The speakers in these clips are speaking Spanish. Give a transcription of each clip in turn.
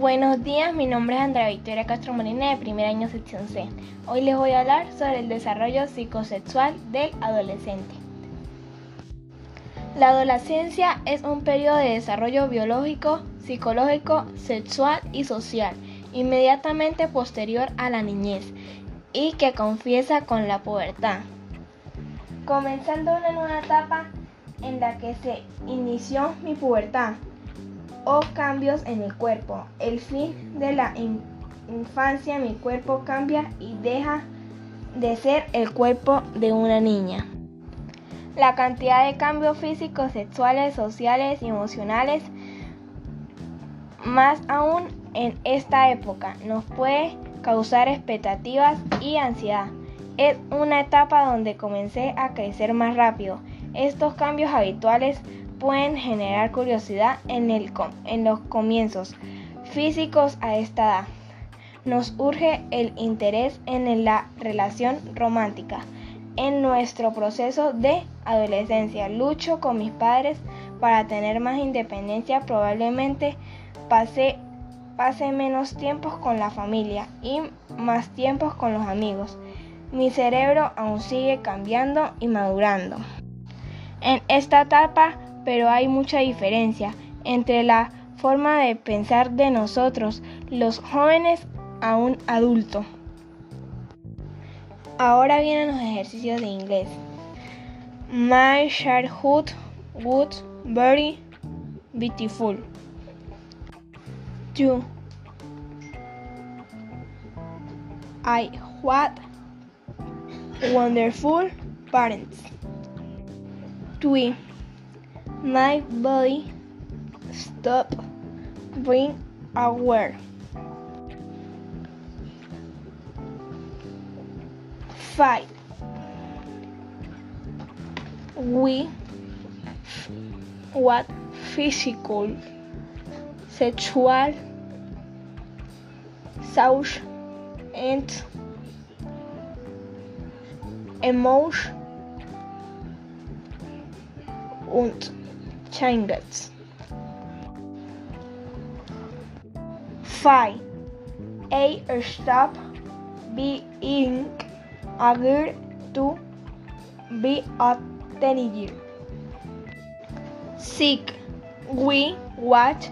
Buenos días, mi nombre es Andrea Victoria Castro Molina de primer año sección C. Hoy les voy a hablar sobre el desarrollo psicosexual del adolescente. La adolescencia es un periodo de desarrollo biológico, psicológico, sexual y social, inmediatamente posterior a la niñez y que confiesa con la pubertad. Comenzando una nueva etapa en la que se inició mi pubertad o cambios en el cuerpo. El fin de la infancia, mi cuerpo cambia y deja de ser el cuerpo de una niña. La cantidad de cambios físicos, sexuales, sociales y emocionales, más aún en esta época, nos puede causar expectativas y ansiedad. Es una etapa donde comencé a crecer más rápido. Estos cambios habituales pueden generar curiosidad en, el, en los comienzos físicos a esta edad. Nos urge el interés en la relación romántica. En nuestro proceso de adolescencia, lucho con mis padres para tener más independencia. Probablemente pase menos tiempos con la familia y más tiempos con los amigos. Mi cerebro aún sigue cambiando y madurando. En esta etapa pero hay mucha diferencia entre la forma de pensar de nosotros, los jóvenes, a un adulto. Ahora vienen los ejercicios de inglés. My childhood was very beautiful. Two. I had wonderful parents. Three. My body stop being aware. Five. We what physical, sexual, social, and emotion und Changets. 5. A stop being agreed to be a teenager. 6. We watch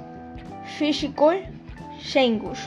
physical changes.